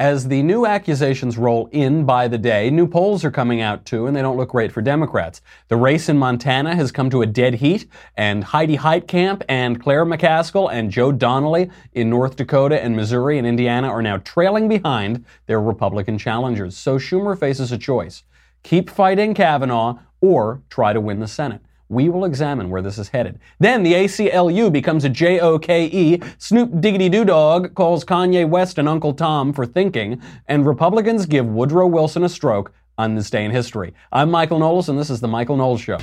As the new accusations roll in by the day, new polls are coming out too, and they don't look great for Democrats. The race in Montana has come to a dead heat, and Heidi Heitkamp and Claire McCaskill and Joe Donnelly in North Dakota and Missouri and Indiana are now trailing behind their Republican challengers. So Schumer faces a choice keep fighting Kavanaugh or try to win the Senate. We will examine where this is headed. Then the ACLU becomes a J-O-K-E. Snoop Diggity Doo Dog calls Kanye West and Uncle Tom for thinking, and Republicans give Woodrow Wilson a stroke on this day in history. I'm Michael Knowles, and this is the Michael Knowles Show.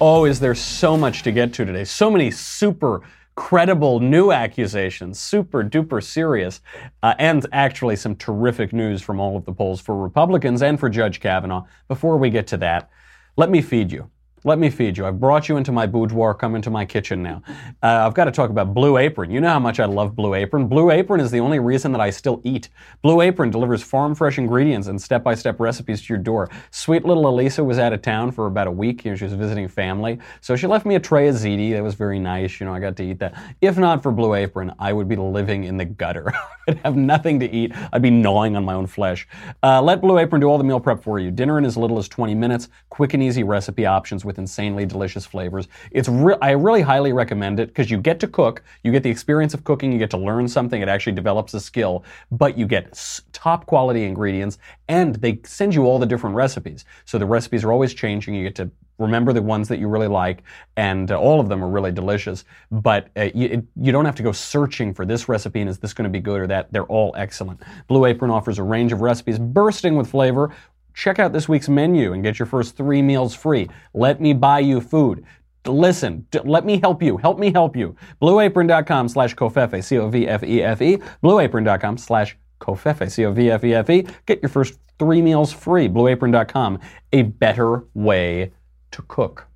Oh, is there so much to get to today? So many super credible new accusations, super duper serious, uh, and actually some terrific news from all of the polls for Republicans and for Judge Kavanaugh. Before we get to that, let me feed you. Let me feed you. I've brought you into my boudoir. Come into my kitchen now. Uh, I've got to talk about Blue Apron. You know how much I love Blue Apron. Blue Apron is the only reason that I still eat. Blue Apron delivers farm fresh ingredients and step by step recipes to your door. Sweet little Elisa was out of town for about a week. You know, she was visiting family. So she left me a tray of ziti. That was very nice. You know, I got to eat that. If not for Blue Apron, I would be living in the gutter. I'd have nothing to eat. I'd be gnawing on my own flesh. Uh, let Blue Apron do all the meal prep for you. Dinner in as little as 20 minutes. Quick and easy recipe options with with insanely delicious flavors. It's re- I really highly recommend it because you get to cook, you get the experience of cooking, you get to learn something. It actually develops a skill, but you get s- top quality ingredients, and they send you all the different recipes. So the recipes are always changing. You get to remember the ones that you really like, and uh, all of them are really delicious. But uh, you, it, you, don't have to go searching for this recipe and is this going to be good or that. They're all excellent. Blue Apron offers a range of recipes bursting with flavor Check out this week's menu and get your first three meals free. Let me buy you food. Listen, let me help you. Help me help you. BlueApron.com slash Covfefe, C-O-V-F-E-F-E. BlueApron.com slash Covfefe, C-O-V-F-E-F-E. Get your first three meals free. BlueApron.com, a better way to cook.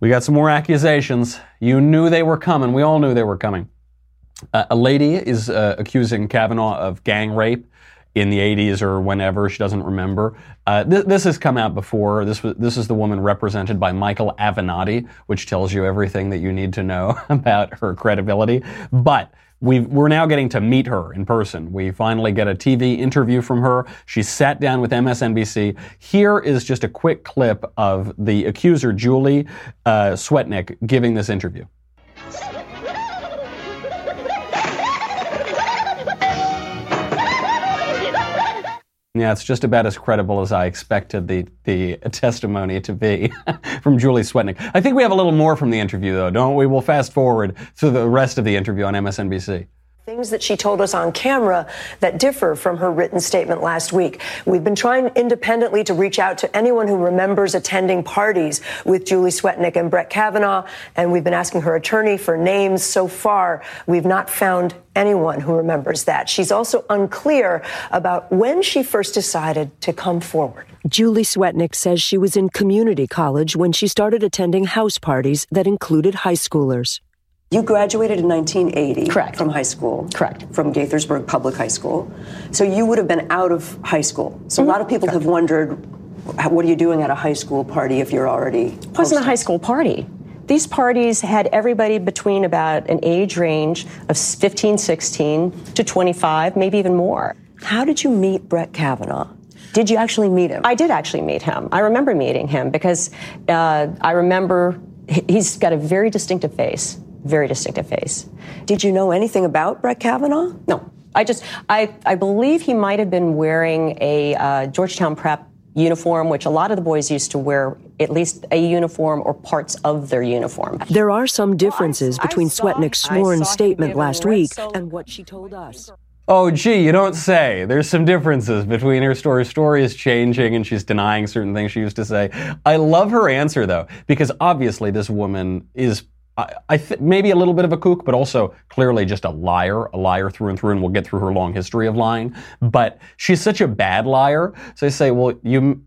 We got some more accusations. You knew they were coming. We all knew they were coming. Uh, a lady is uh, accusing Kavanaugh of gang rape in the 80s or whenever. She doesn't remember. Uh, th- this has come out before. This was this is the woman represented by Michael Avenatti, which tells you everything that you need to know about her credibility. But we are now getting to meet her in person. We finally get a TV interview from her. She sat down with MSNBC. Here is just a quick clip of the accuser, Julie uh, Swetnick, giving this interview. Yeah, it's just about as credible as I expected the, the testimony to be from Julie Swetnick. I think we have a little more from the interview, though, don't we? We'll fast forward through the rest of the interview on MSNBC. Things that she told us on camera that differ from her written statement last week. We've been trying independently to reach out to anyone who remembers attending parties with Julie Swetnick and Brett Kavanaugh, and we've been asking her attorney for names. So far, we've not found anyone who remembers that. She's also unclear about when she first decided to come forward. Julie Swetnick says she was in community college when she started attending house parties that included high schoolers. You graduated in 1980 Correct. from high school. Correct. From Gaithersburg Public High School. So you would have been out of high school. So mm-hmm. a lot of people Correct. have wondered what are you doing at a high school party if you're already. It wasn't a high school party. These parties had everybody between about an age range of 15, 16 to 25, maybe even more. How did you meet Brett Kavanaugh? Did you actually meet him? I did actually meet him. I remember meeting him because uh, I remember he's got a very distinctive face very distinctive face. Did you know anything about Brett Kavanaugh? No. I just, I, I believe he might have been wearing a uh, Georgetown Prep uniform, which a lot of the boys used to wear at least a uniform or parts of their uniform. There are some differences between Swetnick's sworn statement last week and what she told us. Oh, gee, you don't say. There's some differences between her story. Her story is changing and she's denying certain things she used to say. I love her answer, though, because obviously this woman is I, I th- maybe a little bit of a kook, but also clearly just a liar, a liar through and through, and we'll get through her long history of lying. But she's such a bad liar. So they say, well, you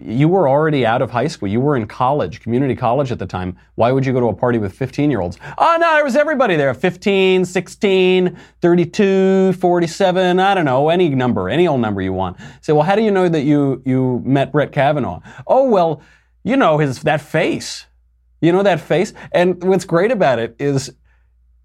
you were already out of high school. You were in college, community college at the time. Why would you go to a party with 15 year olds? Oh, no, there was everybody there 15, 16, 32, 47, I don't know, any number, any old number you want. Say, well, how do you know that you, you met Brett Kavanaugh? Oh, well, you know, his, that face. You know that face? And what's great about it is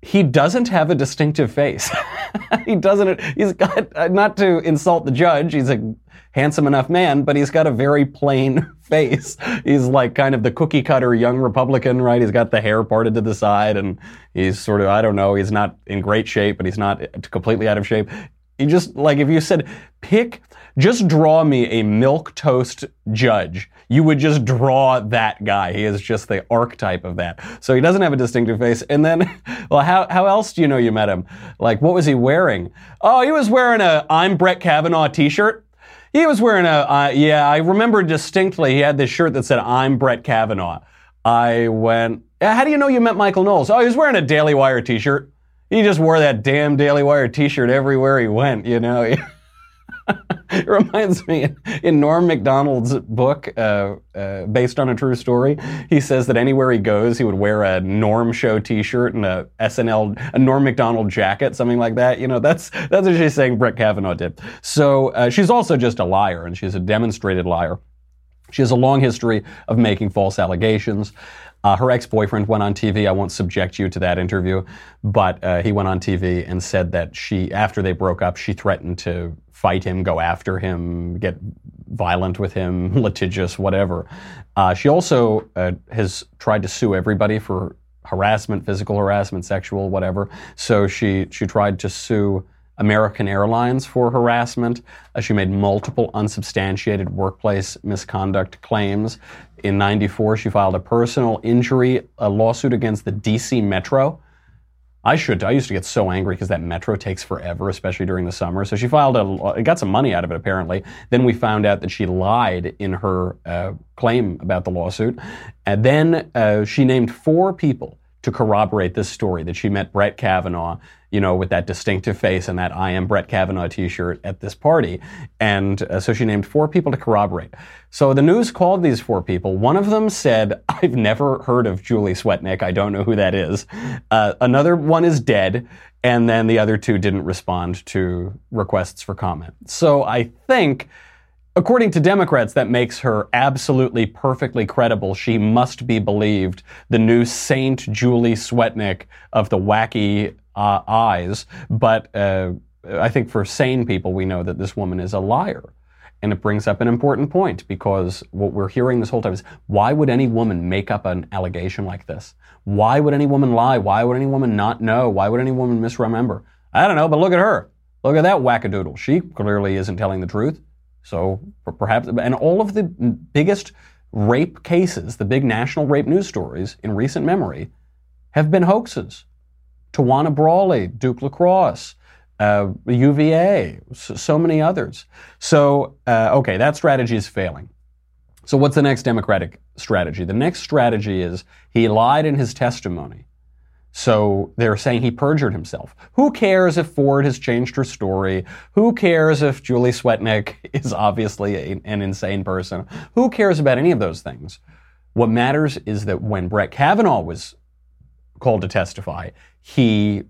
he doesn't have a distinctive face. he doesn't, he's got, not to insult the judge, he's a handsome enough man, but he's got a very plain face. He's like kind of the cookie cutter young Republican, right? He's got the hair parted to the side and he's sort of, I don't know, he's not in great shape, but he's not completely out of shape. You just, like, if you said, pick, just draw me a milk toast judge you would just draw that guy. He is just the archetype of that. So he doesn't have a distinctive face. And then, well, how, how else do you know you met him? Like, what was he wearing? Oh, he was wearing a I'm Brett Kavanaugh t-shirt. He was wearing a, uh, yeah, I remember distinctly he had this shirt that said I'm Brett Kavanaugh. I went, how do you know you met Michael Knowles? Oh, he was wearing a Daily Wire t-shirt. He just wore that damn Daily Wire t-shirt everywhere he went, you know. it reminds me in Norm Macdonald's book, uh, uh, based on a true story, he says that anywhere he goes, he would wear a Norm Show T-shirt and a SNL, a Norm Macdonald jacket, something like that. You know, that's that's what she's saying. Brett Kavanaugh did. So uh, she's also just a liar, and she's a demonstrated liar. She has a long history of making false allegations. Uh, her ex-boyfriend went on TV. I won't subject you to that interview, but uh, he went on TV and said that she, after they broke up, she threatened to fight him, go after him, get violent with him, litigious, whatever. Uh, she also uh, has tried to sue everybody for harassment, physical harassment, sexual, whatever. So she she tried to sue American Airlines for harassment. Uh, she made multiple unsubstantiated workplace misconduct claims. In 94, she filed a personal injury a lawsuit against the DC Metro. I should. I used to get so angry because that metro takes forever, especially during the summer. So she filed a, it got some money out of it apparently. Then we found out that she lied in her uh, claim about the lawsuit. And then uh, she named four people to corroborate this story that she met Brett Kavanaugh, you know, with that distinctive face and that I am Brett Kavanaugh t-shirt at this party. And uh, so she named four people to corroborate. So the news called these four people. One of them said, I've never heard of Julie Swetnick. I don't know who that is. Uh, another one is dead. And then the other two didn't respond to requests for comment. So I think According to Democrats, that makes her absolutely perfectly credible. She must be believed. The new Saint Julie Swetnick of the wacky uh, eyes. But uh, I think for sane people, we know that this woman is a liar. And it brings up an important point because what we're hearing this whole time is why would any woman make up an allegation like this? Why would any woman lie? Why would any woman not know? Why would any woman misremember? I don't know, but look at her. Look at that wackadoodle. She clearly isn't telling the truth. So perhaps, and all of the biggest rape cases, the big national rape news stories in recent memory, have been hoaxes. Tawana Brawley, Duke Lacrosse, uh, UVA, so many others. So, uh, okay, that strategy is failing. So, what's the next Democratic strategy? The next strategy is he lied in his testimony. So they're saying he perjured himself. Who cares if Ford has changed her story? Who cares if Julie Swetnick is obviously a, an insane person? Who cares about any of those things? What matters is that when Brett Kavanaugh was called to testify, he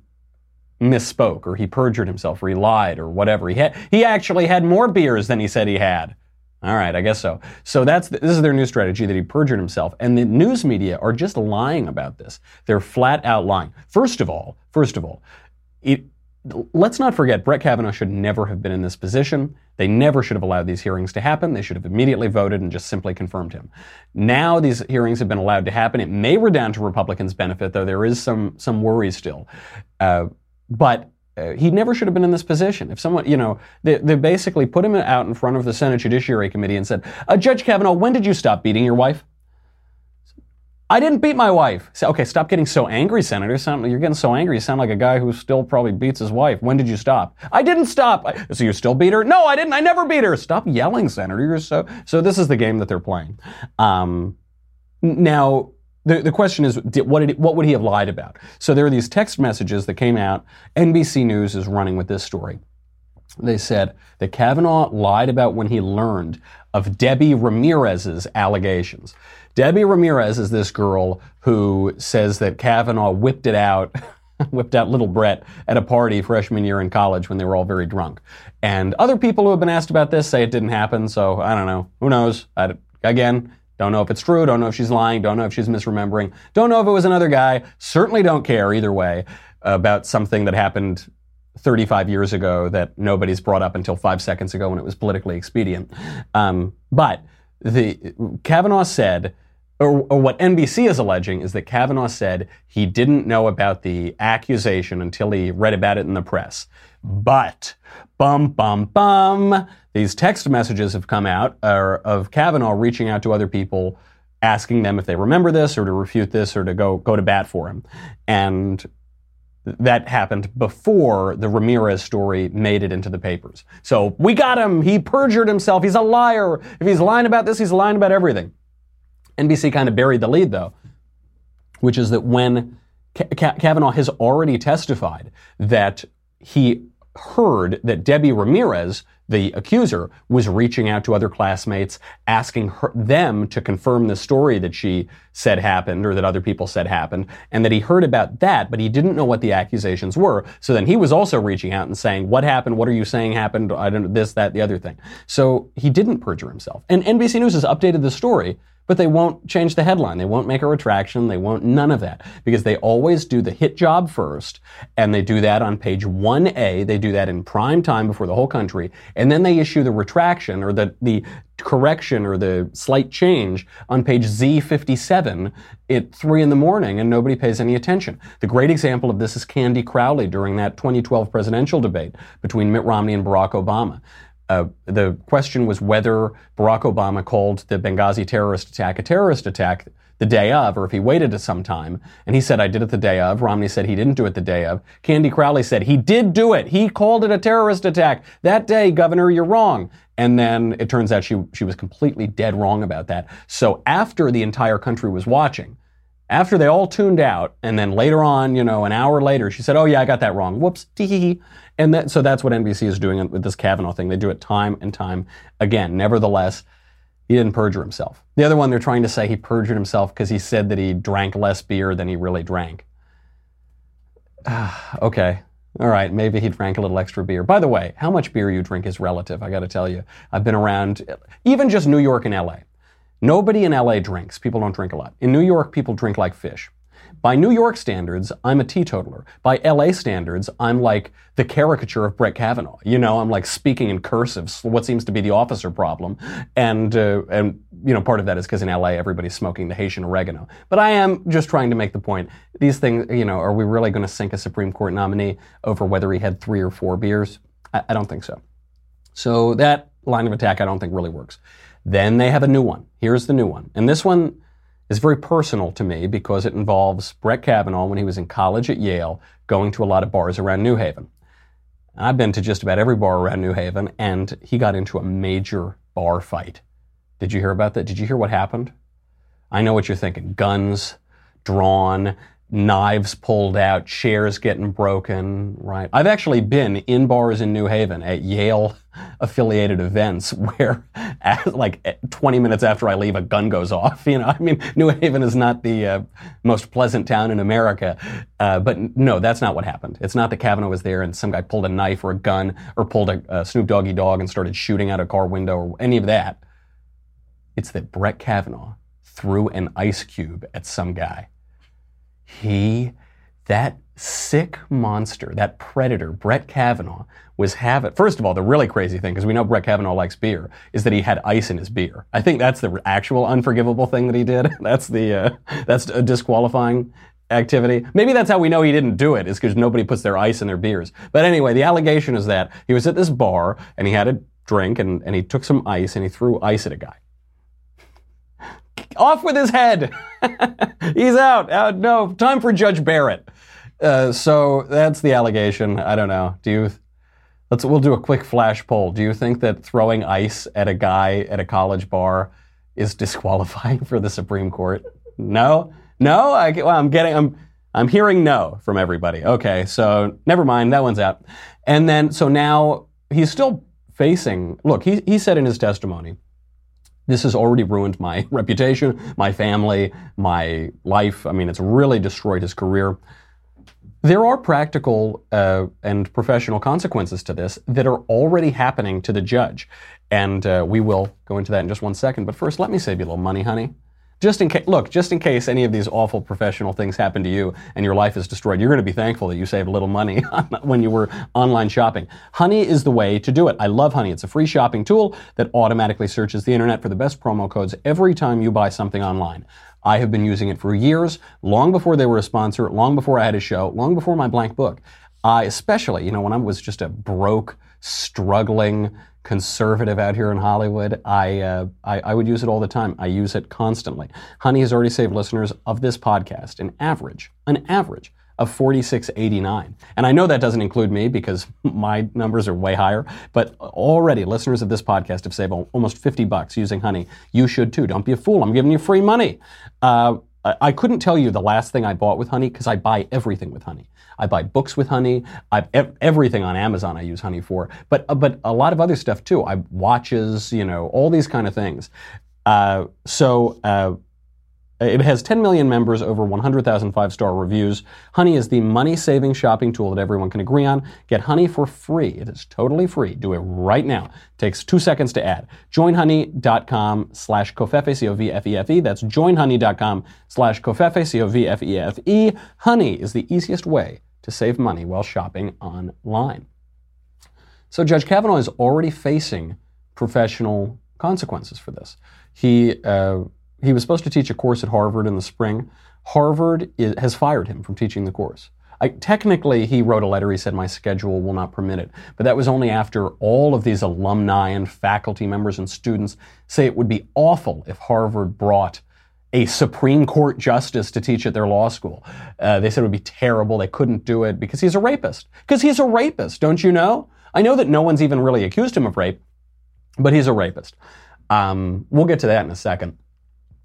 misspoke or he perjured himself or he lied or whatever. He had, he actually had more beers than he said he had. All right, I guess so. So that's this is their new strategy that he perjured himself, and the news media are just lying about this. They're flat out lying. First of all, first of all, it, let's not forget Brett Kavanaugh should never have been in this position. They never should have allowed these hearings to happen. They should have immediately voted and just simply confirmed him. Now these hearings have been allowed to happen. It may redound to Republicans' benefit, though there is some some worry still. Uh, but uh, he never should have been in this position. If someone, you know, they, they basically put him out in front of the Senate Judiciary Committee and said, uh, Judge Kavanaugh, when did you stop beating your wife? I didn't beat my wife. Say, okay, stop getting so angry, Senator. Sound, you're getting so angry. You sound like a guy who still probably beats his wife. When did you stop? I didn't stop. So you still beat her? No, I didn't. I never beat her. Stop yelling, Senator. You're so. So this is the game that they're playing. Um, now, the, the question is, what, did, what would he have lied about? So there are these text messages that came out. NBC News is running with this story. They said that Kavanaugh lied about when he learned of Debbie Ramirez's allegations. Debbie Ramirez is this girl who says that Kavanaugh whipped it out, whipped out little Brett at a party freshman year in college when they were all very drunk. And other people who have been asked about this say it didn't happen, so I don't know. Who knows? I, again, don't know if it's true, don't know if she's lying, don't know if she's misremembering, don't know if it was another guy, certainly don't care either way about something that happened 35 years ago that nobody's brought up until five seconds ago when it was politically expedient. Um, but the Kavanaugh said or, or, what NBC is alleging is that Kavanaugh said he didn't know about the accusation until he read about it in the press. But, bum, bum, bum, these text messages have come out uh, of Kavanaugh reaching out to other people, asking them if they remember this or to refute this or to go, go to bat for him. And that happened before the Ramirez story made it into the papers. So we got him. He perjured himself. He's a liar. If he's lying about this, he's lying about everything. NBC kind of buried the lead, though, which is that when Kavanaugh has already testified that he heard that Debbie Ramirez, the accuser, was reaching out to other classmates, asking her, them to confirm the story that she said happened or that other people said happened, and that he heard about that, but he didn't know what the accusations were. So then he was also reaching out and saying, "What happened? What are you saying happened? I don't know this, that, the other thing." So he didn't perjure himself, and NBC News has updated the story but they won't change the headline. They won't make a retraction. They won't none of that because they always do the hit job first, and they do that on page 1A. They do that in prime time before the whole country, and then they issue the retraction or the the correction or the slight change on page Z57 at 3 in the morning and nobody pays any attention. The great example of this is Candy Crowley during that 2012 presidential debate between Mitt Romney and Barack Obama. Uh, the question was whether Barack Obama called the Benghazi terrorist attack a terrorist attack the day of, or if he waited some time. And he said, I did it the day of. Romney said he didn't do it the day of. Candy Crowley said he did do it. He called it a terrorist attack. That day, Governor, you're wrong. And then it turns out she, she was completely dead wrong about that. So after the entire country was watching, after they all tuned out, and then later on, you know, an hour later, she said, "Oh yeah, I got that wrong. Whoops." And that, so that's what NBC is doing with this Kavanaugh thing. They do it time and time again. Nevertheless, he didn't perjure himself. The other one, they're trying to say he perjured himself because he said that he drank less beer than he really drank. okay. All right, maybe he drank a little extra beer. By the way, how much beer you drink is relative, I got to tell you. I've been around, even just New York and LA. Nobody in LA drinks. People don't drink a lot. In New York, people drink like fish. By New York standards, I'm a teetotaler. By LA standards, I'm like the caricature of Brett Kavanaugh. You know, I'm like speaking in cursive, what seems to be the officer problem. And, uh, and you know, part of that is because in LA, everybody's smoking the Haitian oregano. But I am just trying to make the point. These things, you know, are we really going to sink a Supreme Court nominee over whether he had three or four beers? I, I don't think so. So that line of attack, I don't think really works. Then they have a new one. Here's the new one. And this one, is very personal to me because it involves Brett Kavanaugh when he was in college at Yale, going to a lot of bars around New Haven. I've been to just about every bar around New Haven, and he got into a major bar fight. Did you hear about that? Did you hear what happened? I know what you're thinking guns drawn, knives pulled out, chairs getting broken, right? I've actually been in bars in New Haven at Yale affiliated events where like 20 minutes after I leave a gun goes off, you know. I mean, New Haven is not the uh, most pleasant town in America. Uh, but no, that's not what happened. It's not that Kavanaugh was there and some guy pulled a knife or a gun or pulled a, a Snoop Doggy Dogg and started shooting out a car window or any of that. It's that Brett Kavanaugh threw an ice cube at some guy he, that sick monster, that predator, Brett Kavanaugh, was having. First of all, the really crazy thing, because we know Brett Kavanaugh likes beer, is that he had ice in his beer. I think that's the actual unforgivable thing that he did. that's the uh, that's a disqualifying activity. Maybe that's how we know he didn't do it, is because nobody puts their ice in their beers. But anyway, the allegation is that he was at this bar and he had a drink and, and he took some ice and he threw ice at a guy. Off with his head. He's out. No, time for Judge Barrett. Uh, so that's the allegation. I don't know. Do you? Let's. We'll do a quick flash poll. Do you think that throwing ice at a guy at a college bar is disqualifying for the Supreme Court? No. No. I, well, I'm getting. I'm. I'm hearing no from everybody. Okay. So never mind. That one's out. And then so now he's still facing. Look, he he said in his testimony, this has already ruined my reputation, my family, my life. I mean, it's really destroyed his career. There are practical uh, and professional consequences to this that are already happening to the judge. And uh, we will go into that in just one second. But first, let me save you a little money, honey. Just in case, look, just in case any of these awful professional things happen to you and your life is destroyed, you're going to be thankful that you saved a little money when you were online shopping. Honey is the way to do it. I love Honey. It's a free shopping tool that automatically searches the internet for the best promo codes every time you buy something online. I have been using it for years, long before they were a sponsor, long before I had a show, long before my blank book. I especially, you know, when I was just a broke, struggling, conservative out here in Hollywood, I, uh, I, I would use it all the time. I use it constantly. Honey has already saved listeners of this podcast an average, an average of 4689. And I know that doesn't include me because my numbers are way higher, but already listeners of this podcast have saved almost 50 bucks using Honey. You should too. Don't be a fool. I'm giving you free money. Uh, I couldn't tell you the last thing I bought with Honey because I buy everything with Honey. I buy books with honey. I everything on Amazon I use honey for, but uh, but a lot of other stuff too. I watches, you know, all these kind of things. Uh, so. Uh, it has 10 million members, over 100,000 five star reviews. Honey is the money saving shopping tool that everyone can agree on. Get Honey for free. It is totally free. Do it right now. It takes two seconds to add. Joinhoney.com slash covfefe, C-O-V-F-E-F-E. That's joinhoney.com slash covfefe, C-O-V-F-E-F-E. Honey is the easiest way to save money while shopping online. So Judge Kavanaugh is already facing professional consequences for this. He, uh, he was supposed to teach a course at Harvard in the spring. Harvard is, has fired him from teaching the course. I, technically, he wrote a letter. He said, My schedule will not permit it. But that was only after all of these alumni and faculty members and students say it would be awful if Harvard brought a Supreme Court justice to teach at their law school. Uh, they said it would be terrible. They couldn't do it because he's a rapist. Because he's a rapist, don't you know? I know that no one's even really accused him of rape, but he's a rapist. Um, we'll get to that in a second.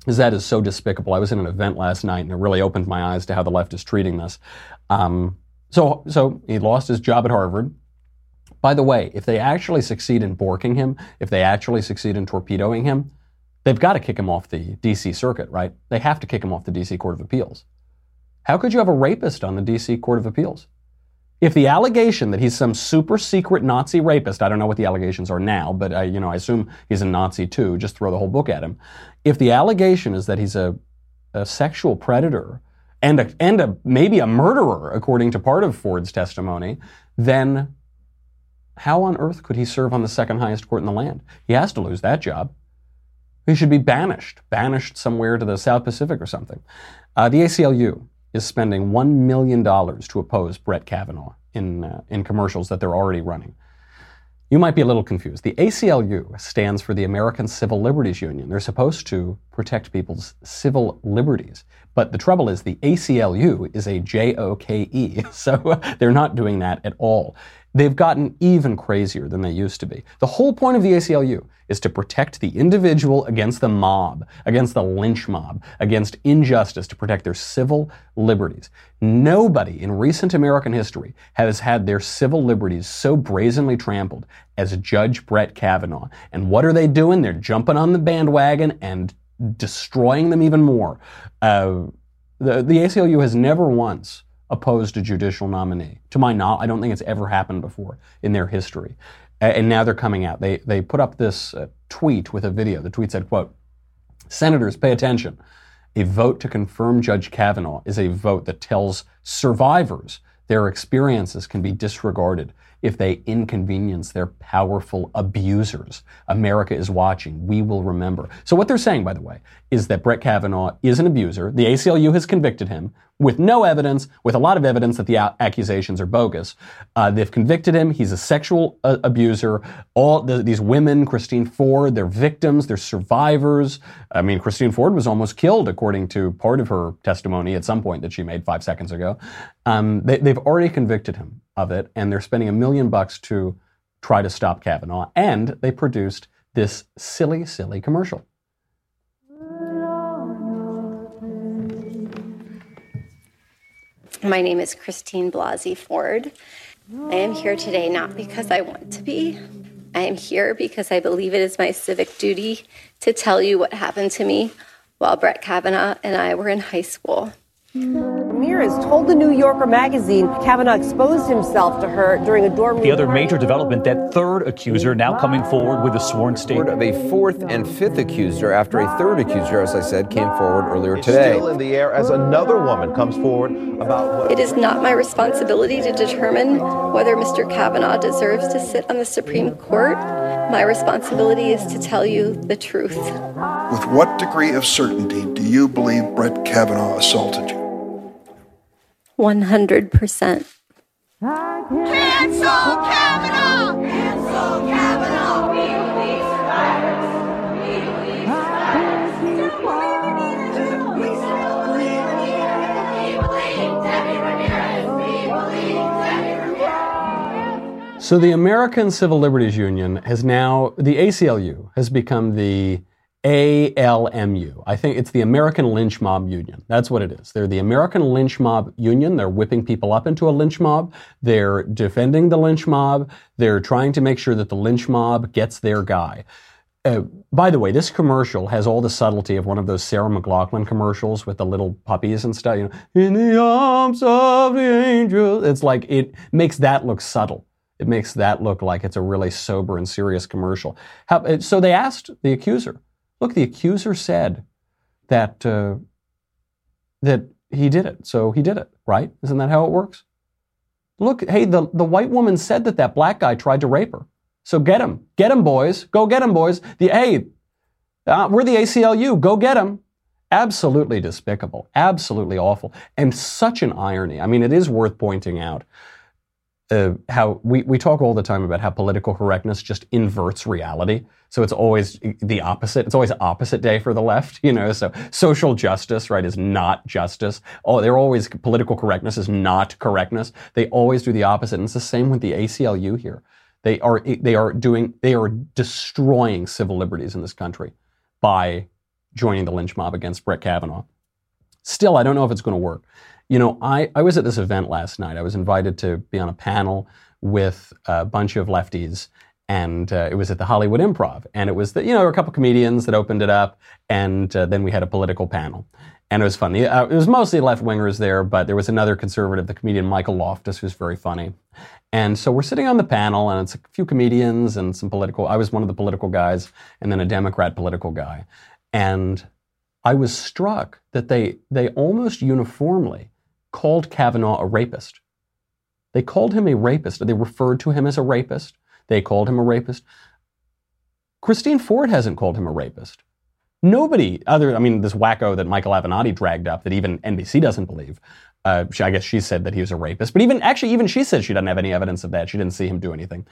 Because that is so despicable. I was in an event last night and it really opened my eyes to how the left is treating this. Um, so, so he lost his job at Harvard. By the way, if they actually succeed in borking him, if they actually succeed in torpedoing him, They've got to kick him off the DC circuit, right? They have to kick him off the DC Court of Appeals. How could you have a rapist on the DC Court of Appeals? If the allegation that he's some super secret Nazi rapist, I don't know what the allegations are now, but I, you know, I assume he's a Nazi too, just throw the whole book at him. If the allegation is that he's a, a sexual predator and a, and a, maybe a murderer, according to part of Ford's testimony, then how on earth could he serve on the second highest court in the land? He has to lose that job. He should be banished, banished somewhere to the South Pacific or something. Uh, the ACLU is spending $1 million to oppose Brett Kavanaugh in, uh, in commercials that they're already running. You might be a little confused. The ACLU stands for the American Civil Liberties Union. They're supposed to protect people's civil liberties. But the trouble is, the ACLU is a J O K E, so they're not doing that at all. They've gotten even crazier than they used to be. The whole point of the ACLU is to protect the individual against the mob, against the lynch mob, against injustice, to protect their civil liberties. Nobody in recent American history has had their civil liberties so brazenly trampled as Judge Brett Kavanaugh. And what are they doing? They're jumping on the bandwagon and destroying them even more. Uh, the, the ACLU has never once opposed a judicial nominee. To my knowledge, I don't think it's ever happened before in their history. And now they're coming out. They, they put up this uh, tweet with a video. The tweet said, quote, Senators, pay attention. A vote to confirm Judge Kavanaugh is a vote that tells survivors their experiences can be disregarded if they inconvenience their powerful abusers. America is watching. We will remember. So what they're saying, by the way, is that Brett Kavanaugh is an abuser. The ACLU has convicted him with no evidence, with a lot of evidence that the accusations are bogus. Uh, they've convicted him. He's a sexual uh, abuser. All the, these women, Christine Ford, they're victims, they're survivors. I mean, Christine Ford was almost killed, according to part of her testimony at some point that she made five seconds ago. Um, they, they've already convicted him of it, and they're spending a million bucks to try to stop Kavanaugh. And they produced this silly, silly commercial. My name is Christine Blasey Ford, I am here today not because I want to be. I am here because I believe it is my civic duty to tell you what happened to me while Brett Kavanaugh and I were in high school. Ramirez told the New Yorker magazine Kavanaugh exposed himself to her during a dorm. The other major development, that third accuser now coming forward with a sworn statement. Of a fourth and fifth accuser after a third accuser, as I said, came forward earlier today. Still in the air as another woman comes forward about what. It is not my responsibility to determine whether Mr. Kavanaugh deserves to sit on the Supreme Court. My responsibility is to tell you the truth. With what degree of certainty do you believe Brett Kavanaugh assaulted you? 100%. Cancel Kavanaugh! Cancel Kavanaugh! We believe survivors. We believe survivors. We believe in the We believe Debbie Ramirez. We believe Debbie Ramirez. So the American Civil Liberties Union has now, the ACLU has become the ALMU. I think it's the American Lynch Mob Union. That's what it is. They're the American Lynch Mob Union. They're whipping people up into a lynch mob. They're defending the lynch mob. They're trying to make sure that the lynch mob gets their guy. Uh, by the way, this commercial has all the subtlety of one of those Sarah McLachlan commercials with the little puppies and stuff. You know, in the arms of the angel. It's like it makes that look subtle. It makes that look like it's a really sober and serious commercial. How, so they asked the accuser, Look, the accuser said that uh, that he did it, so he did it, right? Isn't that how it works? Look, hey, the, the white woman said that that black guy tried to rape her. So get him. Get him, boys. Go get him, boys. The, hey, uh, we're the ACLU. Go get him. Absolutely despicable. Absolutely awful. And such an irony. I mean, it is worth pointing out uh, how we, we talk all the time about how political correctness just inverts reality. So it's always the opposite. It's always opposite day for the left, you know. So social justice, right, is not justice. Oh, they're always political correctness is not correctness. They always do the opposite. And it's the same with the ACLU here. They are they are doing they are destroying civil liberties in this country by joining the lynch mob against Brett Kavanaugh. Still, I don't know if it's going to work. You know, I, I was at this event last night. I was invited to be on a panel with a bunch of lefties, and uh, it was at the Hollywood Improv. And it was, the, you know, a couple comedians that opened it up, and uh, then we had a political panel. And it was funny. Uh, it was mostly left wingers there, but there was another conservative, the comedian Michael Loftus, who's very funny. And so we're sitting on the panel, and it's a few comedians and some political. I was one of the political guys, and then a Democrat political guy. And I was struck that they, they almost uniformly called Kavanaugh a rapist. They called him a rapist. They referred to him as a rapist. They called him a rapist. Christine Ford hasn't called him a rapist. Nobody other, I mean, this wacko that Michael Avenatti dragged up that even NBC doesn't believe. Uh, she, I guess she said that he was a rapist, but even actually, even she said she doesn't have any evidence of that. She didn't see him do anything.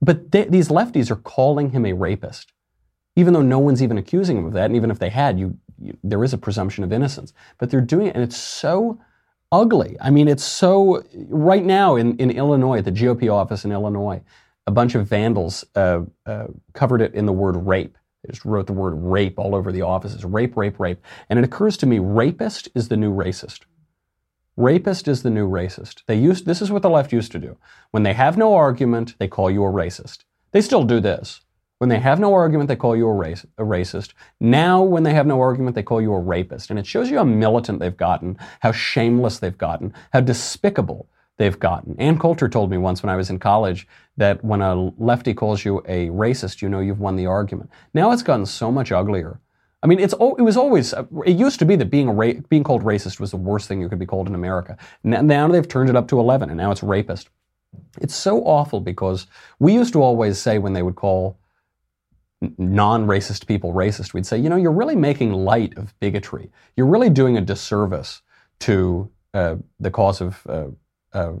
But these lefties are calling him a rapist, even though no one's even accusing him of that. And even if they had, you, you there is a presumption of innocence. But they're doing it, and it's so ugly. I mean, it's so, right now in, in Illinois, at the GOP office in Illinois, a bunch of vandals uh, uh, covered it in the word rape. They just wrote the word rape all over the offices. Rape, rape, rape. And it occurs to me, rapist is the new racist. Rapist is the new racist. They used, this is what the left used to do. When they have no argument, they call you a racist. They still do this. When they have no argument, they call you a, race, a, racist. Now, when they have no argument, they call you a rapist. And it shows you how militant they've gotten, how shameless they've gotten, how despicable they've gotten. Ann Coulter told me once when I was in college that when a lefty calls you a racist, you know you've won the argument. Now it's gotten so much uglier. I mean, it's it was always it used to be that being ra- being called racist was the worst thing you could be called in America. Now they've turned it up to 11, and now it's rapist. It's so awful because we used to always say when they would call non-racist people racist, we'd say, you know, you're really making light of bigotry. You're really doing a disservice to uh, the cause of uh, uh,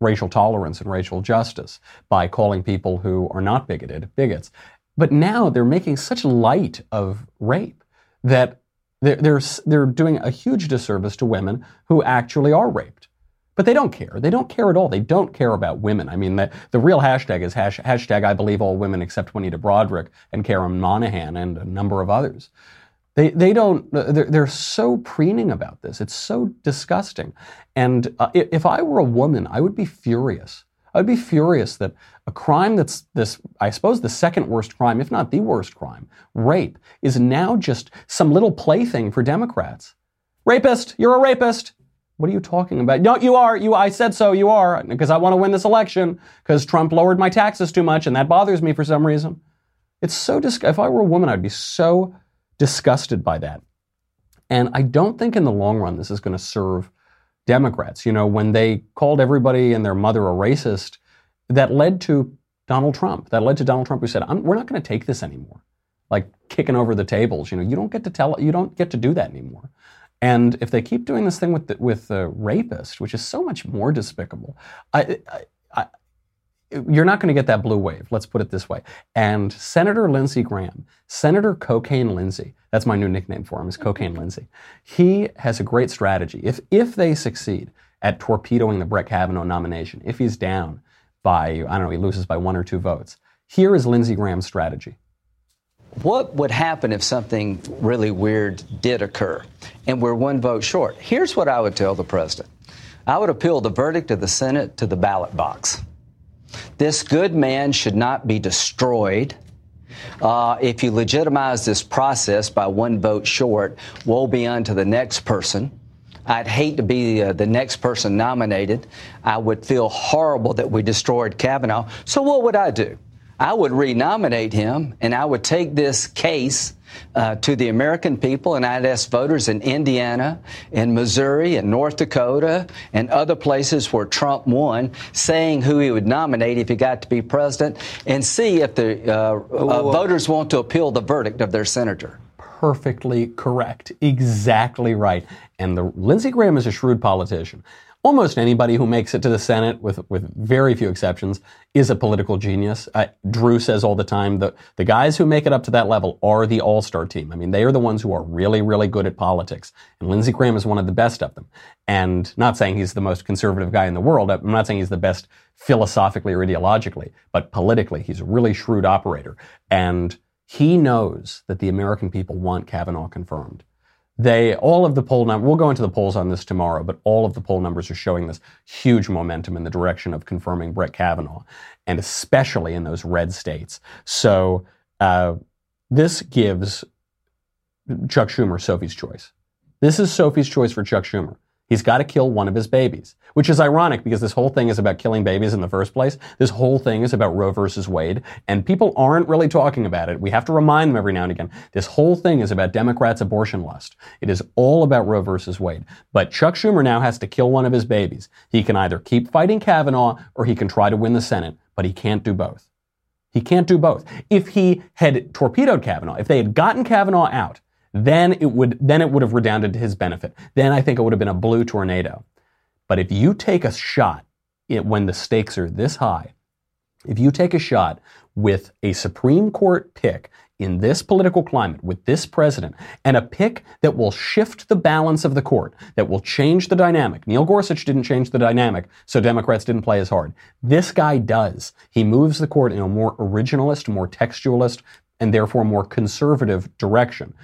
racial tolerance and racial justice by calling people who are not bigoted bigots. But now they're making such light of rape that they're, they're, they're doing a huge disservice to women who actually are raped. But they don't care. They don't care at all. They don't care about women. I mean, the, the real hashtag is hash, hashtag I believe all women except Juanita Broaddrick and Karen Monahan and a number of others. They, they don't, they're, they're so preening about this. It's so disgusting. And uh, if I were a woman, I would be furious. I'd be furious that a crime that's this, I suppose, the second worst crime, if not the worst crime, rape, is now just some little plaything for Democrats. Rapist, you're a rapist. What are you talking about? No, you are. You, I said so. You are because I want to win this election because Trump lowered my taxes too much, and that bothers me for some reason. It's so dis- If I were a woman, I'd be so disgusted by that. And I don't think in the long run this is going to serve Democrats. You know, when they called everybody and their mother a racist, that led to Donald Trump. That led to Donald Trump who said, "We're not going to take this anymore." Like kicking over the tables. You know, you don't get to tell. You don't get to do that anymore. And if they keep doing this thing with the, with the rapist, which is so much more despicable, I, I, I, you're not going to get that blue wave. Let's put it this way. And Senator Lindsey Graham, Senator Cocaine Lindsey, that's my new nickname for him, is Cocaine Lindsey. He has a great strategy. If if they succeed at torpedoing the Brett Kavanaugh nomination, if he's down by I don't know, he loses by one or two votes, here is Lindsey Graham's strategy. What would happen if something really weird did occur and we're one vote short? Here's what I would tell the president I would appeal the verdict of the Senate to the ballot box. This good man should not be destroyed. Uh, if you legitimize this process by one vote short, woe be unto the next person. I'd hate to be uh, the next person nominated. I would feel horrible that we destroyed Kavanaugh. So, what would I do? I would renominate him and I would take this case uh, to the American people and I'd ask voters in Indiana, in Missouri, and North Dakota, and other places where Trump won, saying who he would nominate if he got to be president, and see if the uh, uh, voters want to appeal the verdict of their senator. perfectly correct. Exactly right. And the Lindsey Graham is a shrewd politician. Almost anybody who makes it to the Senate, with with very few exceptions, is a political genius. Uh, Drew says all the time that the guys who make it up to that level are the all-star team. I mean, they are the ones who are really, really good at politics. And Lindsey Graham is one of the best of them. And not saying he's the most conservative guy in the world. I'm not saying he's the best philosophically or ideologically, but politically, he's a really shrewd operator. And he knows that the American people want Kavanaugh confirmed. They, all of the poll numbers, we'll go into the polls on this tomorrow, but all of the poll numbers are showing this huge momentum in the direction of confirming Brett Kavanaugh, and especially in those red states. So, uh, this gives Chuck Schumer Sophie's choice. This is Sophie's choice for Chuck Schumer. He's got to kill one of his babies, which is ironic because this whole thing is about killing babies in the first place. This whole thing is about Roe versus Wade, and people aren't really talking about it. We have to remind them every now and again. This whole thing is about Democrats' abortion lust. It is all about Roe versus Wade. But Chuck Schumer now has to kill one of his babies. He can either keep fighting Kavanaugh or he can try to win the Senate, but he can't do both. He can't do both. If he had torpedoed Kavanaugh, if they had gotten Kavanaugh out, then it would then it would have redounded to his benefit. Then I think it would have been a blue tornado. But if you take a shot it, when the stakes are this high, if you take a shot with a Supreme Court pick in this political climate with this president and a pick that will shift the balance of the court, that will change the dynamic. Neil Gorsuch didn't change the dynamic, so Democrats didn't play as hard. This guy does. He moves the court in a more originalist, more textualist, and therefore more conservative direction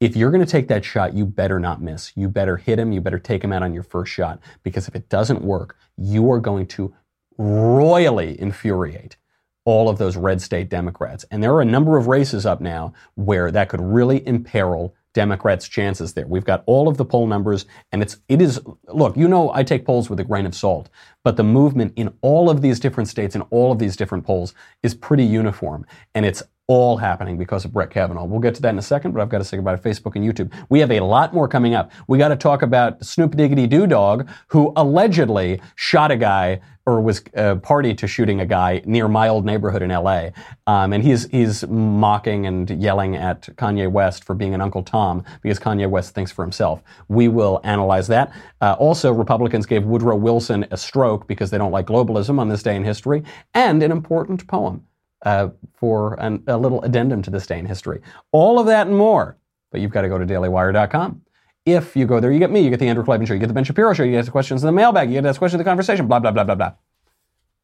if you're going to take that shot, you better not miss. You better hit him. You better take him out on your first shot because if it doesn't work, you are going to royally infuriate all of those red state Democrats. And there are a number of races up now where that could really imperil Democrats' chances there. We've got all of the poll numbers, and it's it is look, you know I take polls with a grain of salt, but the movement in all of these different states and all of these different polls is pretty uniform, and it's all happening because of Brett Kavanaugh. We'll get to that in a second, but I've got to say goodbye to Facebook and YouTube. We have a lot more coming up. We got to talk about Snoop Diggity Doo Dog, who allegedly shot a guy or was uh, party to shooting a guy near my old neighborhood in LA. Um, and he's, he's mocking and yelling at Kanye West for being an Uncle Tom because Kanye West thinks for himself. We will analyze that. Uh, also, Republicans gave Woodrow Wilson a stroke because they don't like globalism on this day in history, and an important poem uh, for an, a little addendum to this day in history. All of that and more. But you've got to go to dailywire.com. If you go there, you get me, you get the Andrew Klavan show, you get the Ben Shapiro show, you get the questions in the mailbag, you get the questions in the conversation, blah, blah, blah, blah, blah.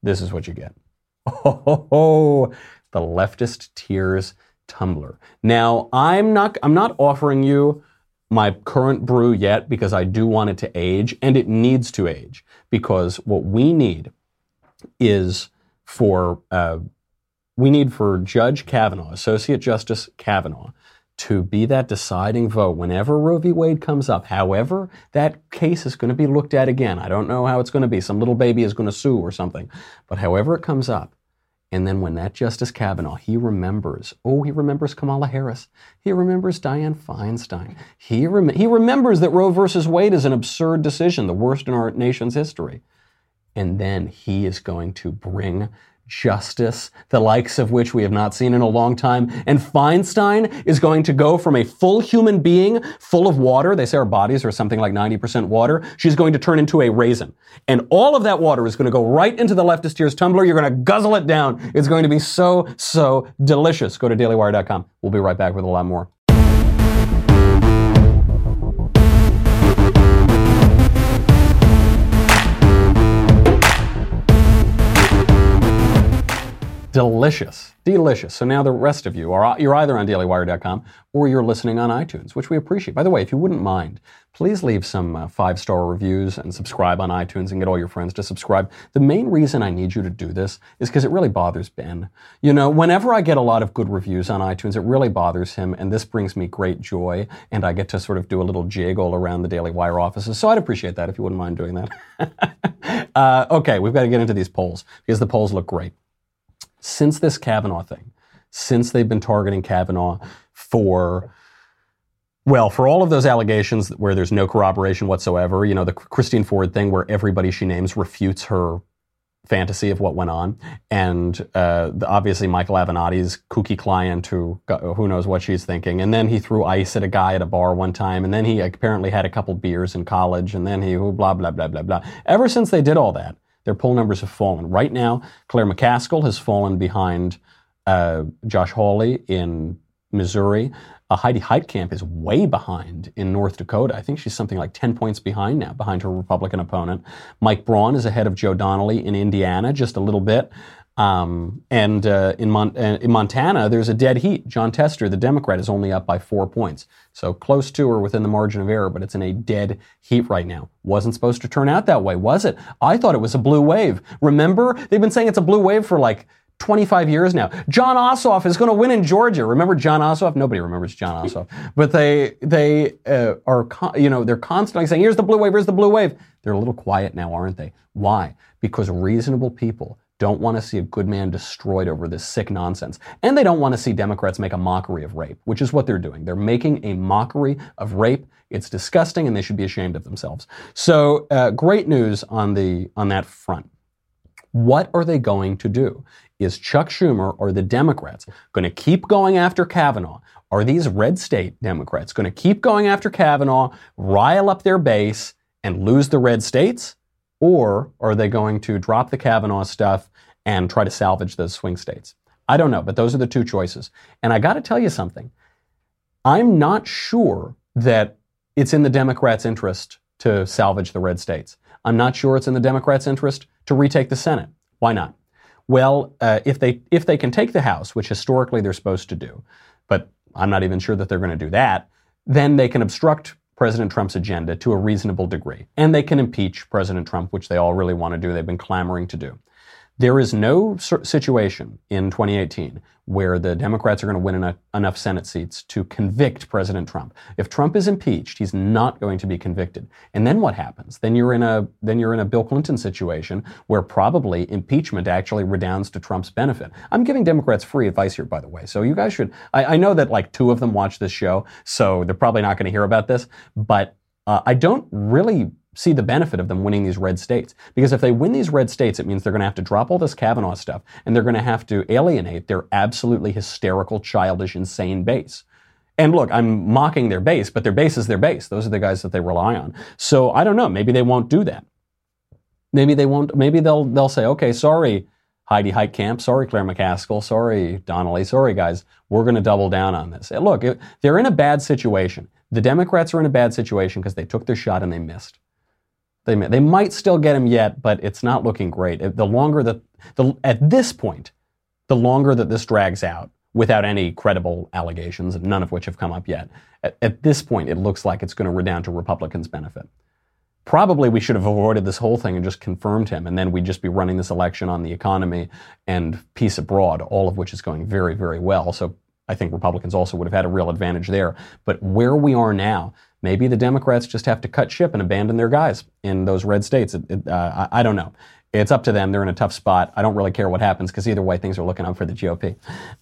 This is what you get. Oh, the leftist tears tumbler. Now, I'm not I'm not offering you my current brew yet because I do want it to age and it needs to age because what we need is for uh, we need for Judge Kavanaugh, Associate Justice Kavanaugh, to be that deciding vote whenever Roe v. Wade comes up. However, that case is going to be looked at again. I don't know how it's going to be. Some little baby is going to sue or something. But however it comes up, and then when that Justice Kavanaugh, he remembers, oh, he remembers Kamala Harris. He remembers Dianne Feinstein. He, rem- he remembers that Roe versus Wade is an absurd decision, the worst in our nation's history. And then he is going to bring justice, the likes of which we have not seen in a long time. And Feinstein is going to go from a full human being full of water. They say our bodies are something like 90% water. She's going to turn into a raisin. And all of that water is going to go right into the leftist tears tumbler. You're going to guzzle it down. It's going to be so, so delicious. Go to dailywire.com. We'll be right back with a lot more. Delicious. Delicious. So now the rest of you are you're either on dailywire.com or you're listening on iTunes, which we appreciate. By the way, if you wouldn't mind, please leave some uh, five-star reviews and subscribe on iTunes and get all your friends to subscribe. The main reason I need you to do this is because it really bothers Ben. You know, whenever I get a lot of good reviews on iTunes, it really bothers him, and this brings me great joy, and I get to sort of do a little jig all around the Daily Wire offices. So I'd appreciate that if you wouldn't mind doing that. uh, okay, we've got to get into these polls because the polls look great since this Kavanaugh thing, since they've been targeting Kavanaugh for, well, for all of those allegations where there's no corroboration whatsoever, you know, the Christine Ford thing where everybody she names refutes her fantasy of what went on, and uh, the, obviously Michael Avenatti's kooky client who who knows what she's thinking, and then he threw ice at a guy at a bar one time, and then he apparently had a couple beers in college, and then he blah blah blah blah blah. Ever since they did all that, their poll numbers have fallen. Right now, Claire McCaskill has fallen behind uh, Josh Hawley in Missouri. Uh, Heidi Heitkamp is way behind in North Dakota. I think she's something like 10 points behind now, behind her Republican opponent. Mike Braun is ahead of Joe Donnelly in Indiana, just a little bit. Um, and uh, in, Mon- uh, in, Montana, there's a dead heat. Jon Tester, the Democrat, is only up by four points. So close to or within the margin of error, but it's in a dead heat right now. Wasn't supposed to turn out that way, was it? I thought it was a blue wave. Remember? They've been saying it's a blue wave for like 25 years now. Jon Ossoff is going to win in Georgia. Remember Jon Ossoff? Nobody remembers Jon Ossoff. but they they uh, are con- you know they're constantly saying here's the blue wave, here's the blue wave. They're a little quiet now, aren't they? Why? Because reasonable people don't want to see a good man destroyed over this sick nonsense. And they don't want to see Democrats make a mockery of rape, which is what they're doing. They're making a mockery of rape. It's disgusting and they should be ashamed of themselves. So, uh, great news on, the, on that front. What are they going to do? Is Chuck Schumer or the Democrats going to keep going after Kavanaugh? Are these red state Democrats going to keep going after Kavanaugh, rile up their base, and lose the red states? Or are they going to drop the Kavanaugh stuff and try to salvage those swing states? I don't know, but those are the two choices. And I got to tell you something. I'm not sure that it's in the Democrats' interest to salvage the red states. I'm not sure it's in the Democrats' interest to retake the Senate. Why not? Well, uh, if they if they can take the House, which historically they're supposed to do, but I'm not even sure that they're going to do that, then they can obstruct President Trump's agenda to a reasonable degree. And they can impeach President Trump, which they all really want to do. They've been clamoring to do. There is no situation in 2018 where the Democrats are going to win enough, enough, Senate seats to convict President Trump. If Trump is impeached, he's not going to be convicted. And then what happens? Then you're in a then you're in a Bill Clinton situation where probably impeachment actually redounds to Trump's benefit. I'm giving Democrats free advice here, by the way. So you guys should. I, I know that like two of them watch this show, so they're probably not going to hear about this. But uh, I don't really see the benefit of them winning these red states. Because if they win these red states, it means they're going to have to drop all this Kavanaugh stuff and they're going to have to alienate their absolutely hysterical, childish, insane base. And look, I'm mocking their base, but their base is their base. Those are the guys that they rely on. So I don't know. Maybe they won't do that. Maybe they won't. Maybe they'll they'll say, okay, sorry, Heidi Heitkamp, sorry, Claire McCaskill, sorry, Donnelly, sorry, guys, we're going to double down on this. Look, they're in a bad situation. The Democrats are in a bad situation because they took their shot and they missed. They, may, they might still get him yet, but it's not looking great. The longer that, the, at this point, the longer that this drags out, without any credible allegations, none of which have come up yet. At, at this point, it looks like it's going to redound to Republicans' benefit. Probably we should have avoided this whole thing and just confirmed him, and then we'd just be running this election on the economy and peace abroad, all of which is going very, very well. So I think Republicans also would have had a real advantage there. But where we are now, maybe the Democrats just have to cut ship and abandon their guys in those red states. It, it, uh, I, I don't know. It's up to them. They're in a tough spot. I don't really care what happens because either way, things are looking up for the GOP.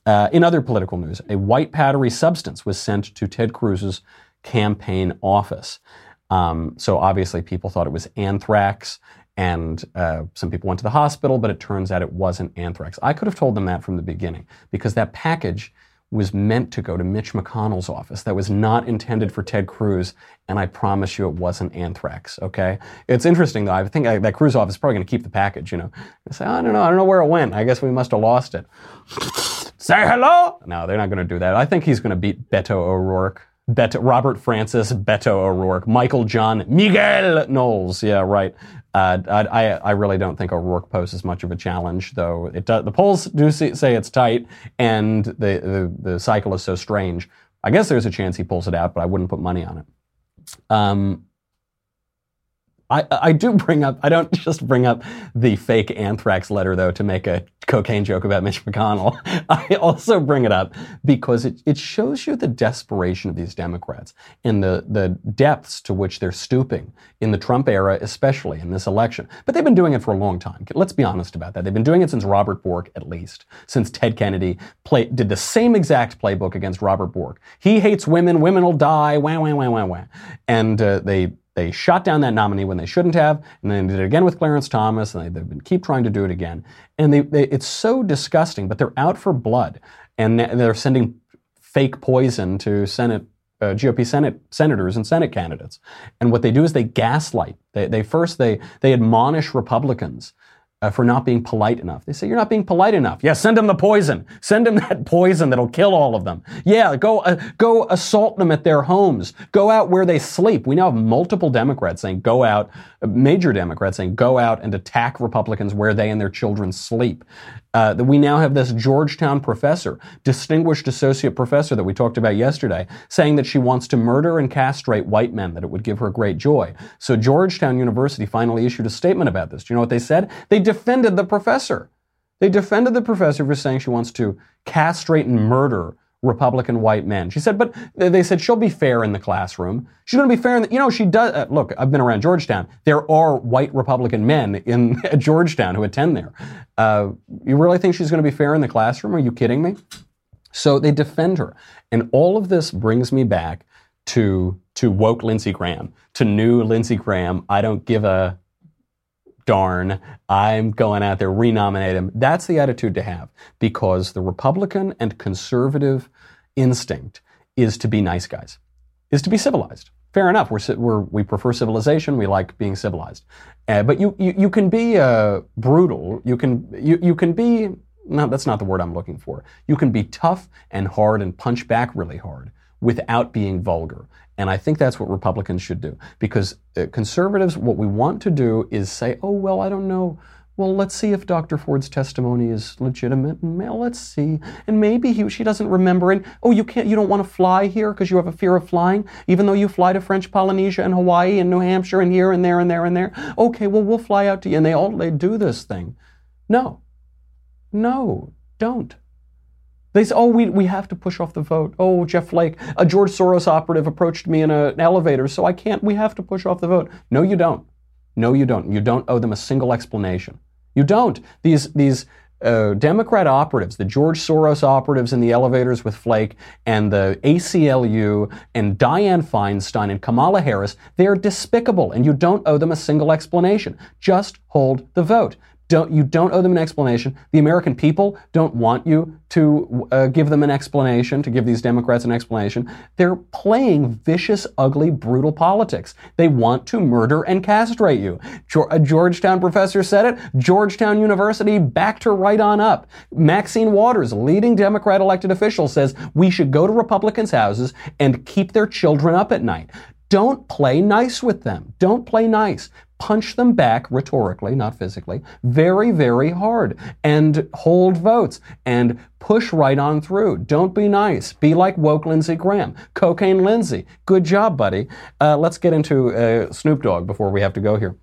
Uh, in other political news, a white powdery substance was sent to Ted Cruz's campaign office. Um, so obviously, people thought it was anthrax, and uh, some people went to the hospital, but it turns out it wasn't anthrax. I could have told them that from the beginning because that package was meant to go to Mitch McConnell's office. That was not intended for Ted Cruz, and I promise you it wasn't anthrax, okay? It's interesting, though. I think I, that Cruz office is probably going to keep the package, you know. Say, I don't know. I don't know where it went. I guess we must have lost it. say hello! No, they're not going to do that. I think he's going to beat Beto O'Rourke. Beto, Robert Francis, Beto O'Rourke, Michael John, Miguel Knowles. Yeah, right. Uh, I, I really don't think O'Rourke poses much of a challenge, though. It does, the polls do say it's tight, and the, the, the cycle is so strange. I guess there's a chance he pulls it out, but I wouldn't put money on it. Um, I, I do bring up, I don't just bring up the fake anthrax letter, though, to make a cocaine joke about Mitch McConnell. I also bring it up because it, it shows you the desperation of these Democrats and the, the depths to which they're stooping in the Trump era, especially in this election. But they've been doing it for a long time. Let's be honest about that. They've been doing it since Robert Bork, at least, since Ted Kennedy play, did the same exact playbook against Robert Bork. He hates women, women will die, wah, wah, wah, wah, wah. And uh, they they shot down that nominee when they shouldn't have, and then they did it again with Clarence Thomas, and they, have been keep trying to do it again. And they, they, it's so disgusting, but they're out for blood, and they're sending fake poison to Senate uh, GOP Senate senators and Senate candidates. And what they do is they gaslight. They, they first they they admonish Republicans uh, for not being polite enough. They say, You're not being polite enough. Yeah, send them the poison. Send them that poison that'll kill all of them. Yeah, go, uh, go assault them at their homes. Go out where they sleep. We now have multiple Democrats saying, Go out, major Democrats saying, Go out and attack Republicans where they and their children sleep. Uh, we now have this Georgetown professor, distinguished associate professor that we talked about yesterday, saying that she wants to murder and castrate white men, that it would give her great joy. So Georgetown University finally issued a statement about this. Do you know what they said? They defended the professor. They defended the professor for saying she wants to castrate and murder Republican white men. She said, but they said she'll be fair in the classroom. She's going to be fair in the, you know, she does, uh, look, I've been around Georgetown. There are white Republican men in Georgetown who attend there. Uh, you really think she's going to be fair in the classroom? Are you kidding me? So they defend her. And all of this brings me back to, to woke Lindsey Graham, to new Lindsey Graham. I don't give a darn, I'm going out there, renominate him. That's the attitude to have because the Republican and conservative instinct is to be nice guys, is to be civilized. Fair enough. We're, we're we prefer civilization. We like being civilized. Uh, but you, you, you can be uh, brutal. You can, you, you can be, no, that's not the word I'm looking for. You can be tough and hard and punch back really hard without being vulgar. And I think that's what Republicans should do. Because uh, conservatives, what we want to do is say, oh, well, I don't know. Well, let's see if Dr. Ford's testimony is legitimate. And well, let's see. And maybe he, she doesn't remember it. Oh, you can't, you don't want to fly here because you have a fear of flying, even though you fly to French Polynesia and Hawaii and New Hampshire and here and there and there and there. Okay, well, we'll fly out to you. And they all, they do this thing. No. No, don't. They say, oh, we, we have to push off the vote. Oh, Jeff Flake, a George Soros operative approached me in a, an elevator, so I can't, we have to push off the vote. No, you don't. No, you don't. You don't owe them a single explanation. You don't. These, these uh, Democrat operatives, the George Soros operatives in the elevators with Flake, and the ACLU, and Dianne Feinstein, and Kamala Harris, they are despicable, and you don't owe them a single explanation. Just hold the vote. Don't, you don't owe them an explanation. The American people don't want you to uh, give them an explanation, to give these Democrats an explanation. They're playing vicious, ugly, brutal politics. They want to murder and castrate you. A Georgetown professor said it. Georgetown University backed her right on up. Maxine Waters, leading Democrat elected official, says we should go to Republicans' houses and keep their children up at night. Don't play nice with them. Don't play nice punch them back rhetorically, not physically, very, very hard and hold votes and push right on through. Don't be nice. Be like woke Lindsey Graham. Cocaine Lindsey. Good job, buddy. Uh, let's get into uh, Snoop Dogg before we have to go here.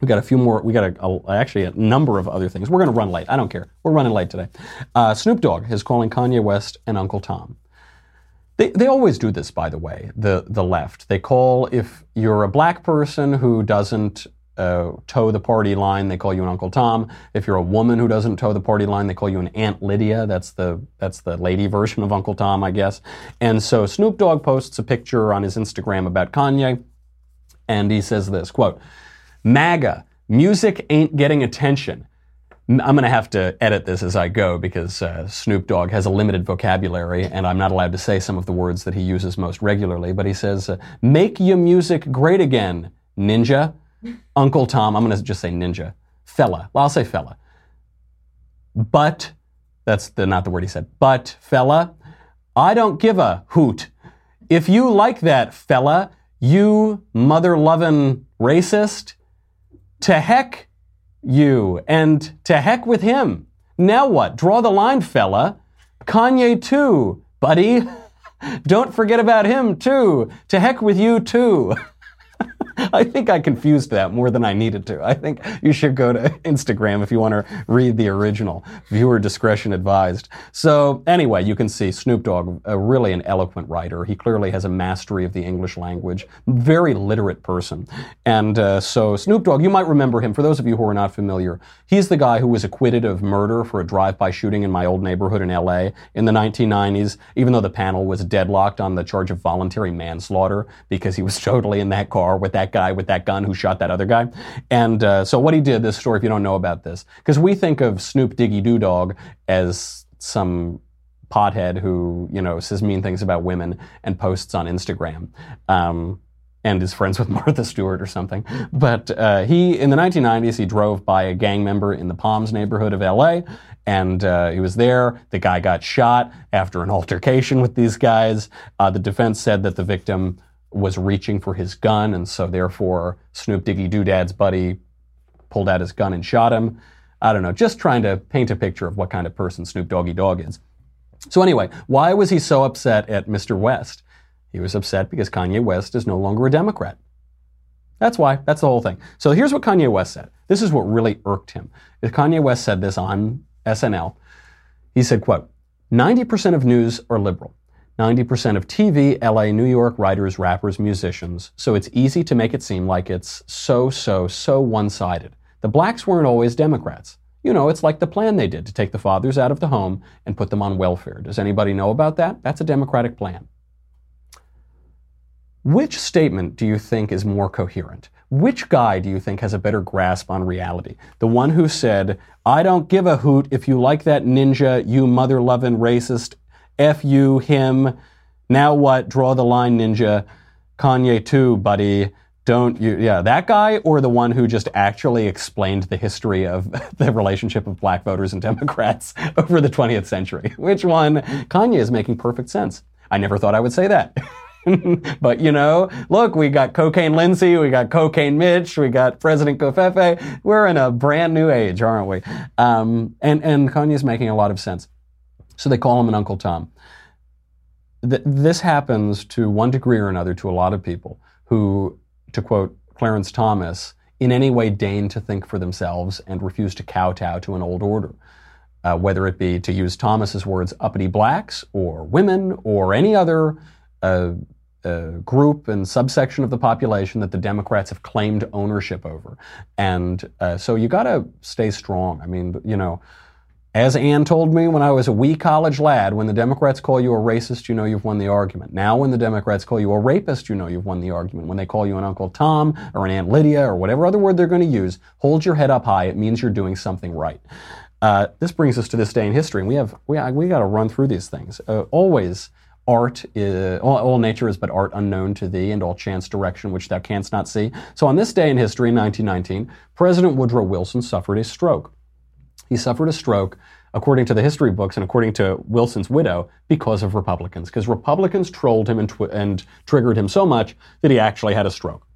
We got a few more. We got a, a, actually a number of other things. We're going to run late. I don't care. We're running late today. Uh, Snoop Dogg is calling Kanye West and Uncle Tom. They, they always do this, by the way, the, the left. They call, if you're a black person who doesn't uh, toe the party line, they call you an Uncle Tom. If you're a woman who doesn't toe the party line, they call you an Aunt Lydia. That's the, that's the lady version of Uncle Tom, I guess. And so Snoop Dogg posts a picture on his Instagram about Kanye, and he says this, quote, MAGA, music ain't getting attention. I'm going to have to edit this as I go because uh, Snoop Dogg has a limited vocabulary and I'm not allowed to say some of the words that he uses most regularly. But he says, uh, Make your music great again, ninja. Uncle Tom, I'm going to just say ninja. Fella. Well, I'll say fella. But, that's the, not the word he said, but fella, I don't give a hoot. If you like that, fella, you mother loving racist, to heck you and to heck with him. Now what? Draw the line, fella. Kanye too, buddy. Don't forget about him too. To heck with you too. I think I confused that more than I needed to. I think you should go to Instagram if you want to read the original. Viewer discretion advised. So anyway, you can see Snoop Dogg, uh, really an eloquent writer. He clearly has a mastery of the English language. Very literate person. And uh, so Snoop Dogg, you might remember him. For those of you who are not familiar, he's the guy who was acquitted of murder for a drive-by shooting in my old neighborhood in L.A. in the 1990s. Even though the panel was deadlocked on the charge of voluntary manslaughter because he was totally in that car with that guy with that gun who shot that other guy. And uh, so what he did, this story, if you don't know about this, because we think of Snoop Diggy Doo Dog as some pothead who, you know, says mean things about women and posts on Instagram. Um, and is friends with Martha Stewart or something. But uh, he, in the 1990s, he drove by a gang member in the Palms neighborhood of LA, and uh, he was there. The guy got shot after an altercation with these guys. Uh, the defense said that the victim was reaching for his gun, and so therefore Snoop Diggy Doodad's buddy pulled out his gun and shot him. I don't know, just trying to paint a picture of what kind of person Snoop Doggy Dogg is. So anyway, why was he so upset at Mr. West? He was upset because Kanye West is no longer a Democrat. That's why. That's the whole thing. So here's what Kanye West said. This is what really irked him. Kanye West said this on SNL. He said, quote, 90% of news are liberal. 90% of TV, LA, New York writers, rappers, musicians, so it's easy to make it seem like it's so, so, so one sided. The blacks weren't always Democrats. You know, it's like the plan they did to take the fathers out of the home and put them on welfare. Does anybody know about that? That's a Democratic plan. Which statement do you think is more coherent? Which guy do you think has a better grasp on reality? The one who said, I don't give a hoot if you like that ninja, you mother loving racist, F you, him. Now what? Draw the line, ninja. Kanye too, buddy. Don't you, yeah, that guy or the one who just actually explained the history of the relationship of black voters and Democrats over the 20th century? Which one? Kanye is making perfect sense. I never thought I would say that. but you know, look, we got Cocaine Lindsey, we got Cocaine Mitch, we got President Covfefe. We're in a brand new age, aren't we? Um, and and Kanye's making a lot of sense. So they call him an Uncle Tom. Th- this happens to one degree or another to a lot of people who, to quote Clarence Thomas, in any way deign to think for themselves and refuse to kowtow to an old order. Uh, whether it be, to use Thomas's words, uppity blacks or women or any other uh, uh, group and subsection of the population that the Democrats have claimed ownership over. And uh, so you got to stay strong. I mean, you know, as Ann told me when I was a wee college lad, when the Democrats call you a racist, you know you've won the argument. Now, when the Democrats call you a rapist, you know you've won the argument. When they call you an Uncle Tom or an Aunt Lydia or whatever other word they're going to use, hold your head up high. It means you're doing something right. Uh, this brings us to this day in history, and we have we, we got to run through these things. Uh, always, art is all, all, nature is but art unknown to thee, and all chance direction which thou canst not see. So, on this day in history, in 1919, President Woodrow Wilson suffered a stroke. He suffered a stroke, according to the history books and according to Wilson's widow, because of Republicans. Because Republicans trolled him and, tw- and triggered him so much that he actually had a stroke.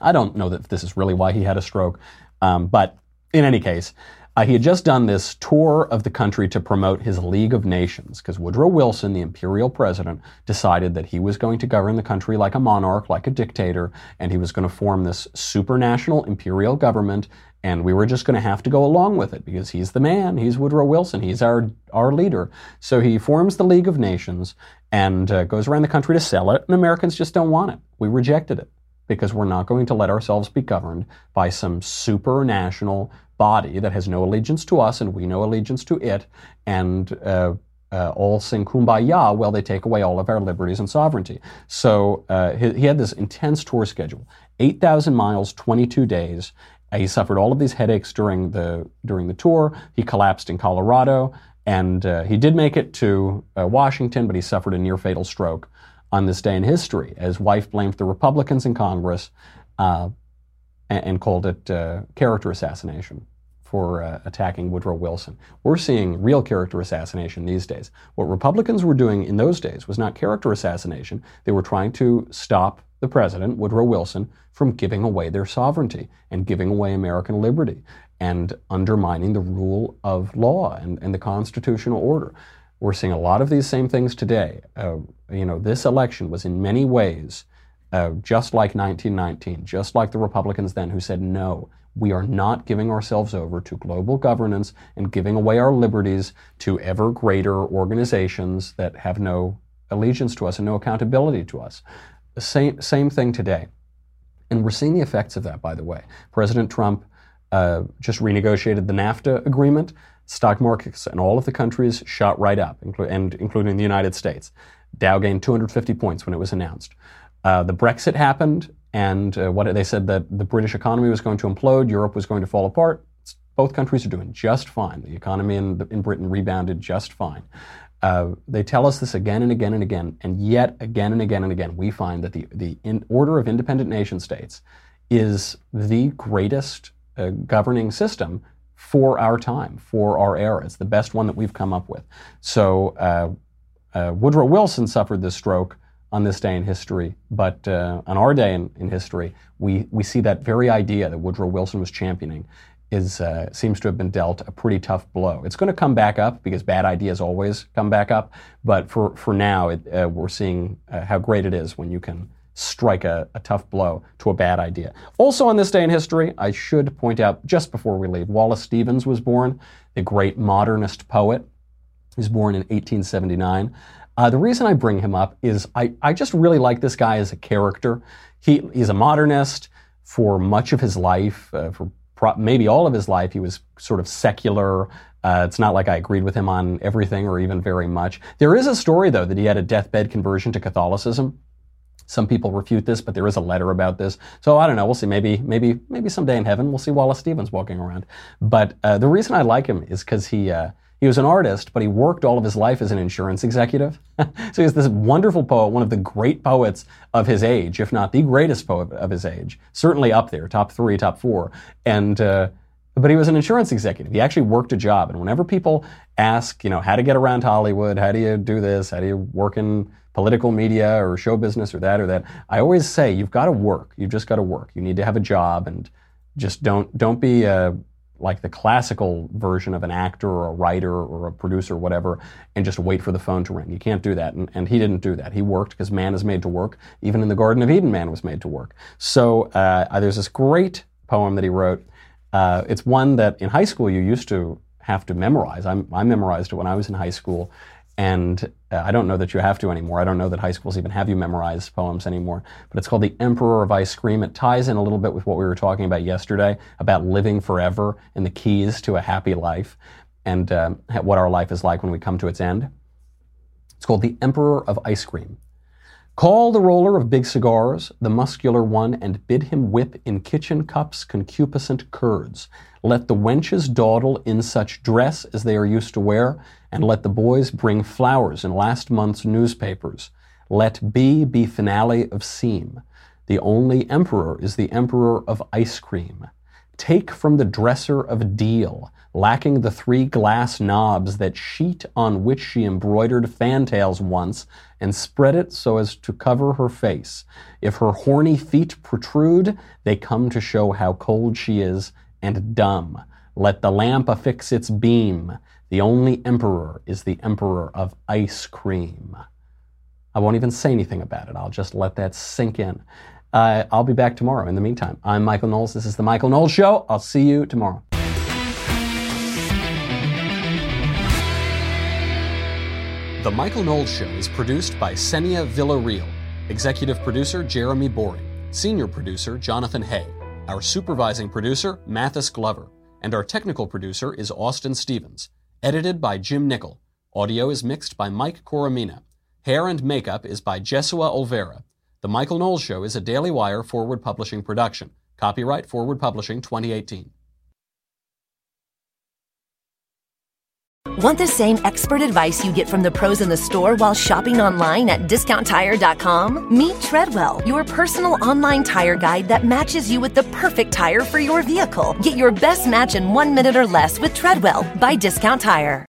I don't know that this is really why he had a stroke, um, but in any case, uh, he had just done this tour of the country to promote his League of Nations because Woodrow Wilson, the imperial president, decided that he was going to govern the country like a monarch, like a dictator, and he was going to form this supranational imperial government. And we were just going to have to go along with it because he's the man. He's Woodrow Wilson. He's our, our leader. So he forms the League of Nations and uh, goes around the country to sell it, and Americans just don't want it. We rejected it because we're not going to let ourselves be governed by some supranational body that has no allegiance to us and we no allegiance to it, and uh, uh, all sing kumbaya while they take away all of our liberties and sovereignty. So uh, he, he, had this intense tour schedule 8,000 miles, 22 days. He suffered all of these headaches during the, during the tour. He collapsed in Colorado. And uh, he did make it to uh, Washington, but he suffered a near fatal stroke on this day in history. His wife blamed the Republicans in Congress uh, and, and, called it uh, character assassination for uh, attacking Woodrow Wilson. We're seeing real character assassination these days. What Republicans were doing in those days was not character assassination, they were trying to stop the president, Woodrow Wilson, from giving away their sovereignty and giving away American liberty and undermining the rule of law and, and the constitutional order. We're seeing a lot of these same things today. Uh, you know, this election was in many ways uh, just like 1919, just like the Republicans then who said, no, we are not giving ourselves over to global governance and giving away our liberties to ever greater organizations that have no allegiance to us and no accountability to us. Same, same thing today. And we're seeing the effects of that, by the way. President Trump uh, just renegotiated the NAFTA agreement. Stock markets in all of the countries shot right up, inclu- and including the United States. Dow gained 250 points when it was announced. Uh, the Brexit happened, and uh, what they said that the British economy was going to implode, Europe was going to fall apart. Both countries are doing just fine. The economy in, in Britain rebounded just fine. Uh, they tell us this again and again and again, and yet again and again and again, we find that the, the order of independent nation states is the greatest uh, governing system for our time, for our era. It's the best one that we've come up with. So uh, uh, Woodrow Wilson suffered this stroke on this day in history, but uh, on our day in, in, history, we, we see that very idea that Woodrow Wilson was championing is uh, seems to have been dealt a pretty tough blow. It's going to come back up because bad ideas always come back up, but for, for now, it, uh, we're seeing uh, how great it is when you can strike a, a, tough blow to a bad idea. Also, on this day in history, I should point out just before we leave, Wallace Stevens was born, the great modernist poet. He was born in 1879. Uh, the reason I bring him up is I, I just really like this guy as a character. He, he's a modernist for much of his life, uh, for pro- maybe all of his life. He was sort of secular. Uh, it's not like I agreed with him on everything or even very much. There is a story, though, that he had a deathbed conversion to Catholicism. Some people refute this, but there is a letter about this. So I don't know. We'll see. Maybe, maybe, maybe someday in heaven we'll see Wallace Stevens walking around. But uh, the reason I like him is because he uh, he was an artist, but he worked all of his life as an insurance executive. so he's this wonderful poet, one of the great poets of his age, if not the greatest poet of his age. Certainly up there, top three, top four. And uh, but he was an insurance executive. He actually worked a job. And whenever people ask, you know, how to get around Hollywood, how do you do this, how do you work in political media or show business or that or that, I always say you've got to work. You've just got to work. You need to have a job and just don't don't be uh, like the classical version of an actor or a writer or a producer or whatever and just wait for the phone to ring. You can't do that. And, and he didn't do that. He worked because man is made to work. Even in the Garden of Eden, man was made to work. So uh, there's this great poem that he wrote uh, it's one that in high school you used to have to memorize. I'm, i memorized it when I was in high school, and uh, I don't know that you have to anymore. I don't know that high schools even have you memorize poems anymore. But it's called The Emperor of Ice Cream. It ties in a little bit with what we were talking about yesterday about living forever and the keys to a happy life and uh, what our life is like when we come to its end. It's called The Emperor of Ice Cream. Call the roller of big cigars, the muscular one, and bid him whip in kitchen cups concupiscent curds. Let the wenches dawdle in such dress as they are used to wear, and let the boys bring flowers in last month's newspapers. Let B be finale of seem. The only emperor is the emperor of ice cream. Take from the dresser of deal, lacking the three glass knobs that sheet on which she embroidered fantails once, and spread it so as to cover her face. If her horny feet protrude, they come to show how cold she is and dumb. Let the lamp affix its beam. The only emperor is the emperor of ice cream. I won't even say anything about it. I'll just let that sink in. Uh, I'll be back tomorrow. In the meantime, I'm Michael Knowles. This is The Michael Knowles Show. I'll see you tomorrow. The Michael Knowles Show is produced by Senia Villarreal, executive producer Jeremy Boring, senior producer Jonathan Hay, our supervising producer Mathis Glover, and our technical producer is Austin Stevens. Edited by Jim Nickel. Audio is mixed by Mike Coromina. Hair and makeup is by Jesua Olvera. The Michael Knowles Show is a Daily Wire forward publishing production. Copyright Forward Publishing 2018. Want the same expert advice you get from the pros in the store while shopping online at discounttire.com? Meet Treadwell, your personal online tire guide that matches you with the perfect tire for your vehicle. Get your best match in one minute or less with Treadwell by Discount Tire.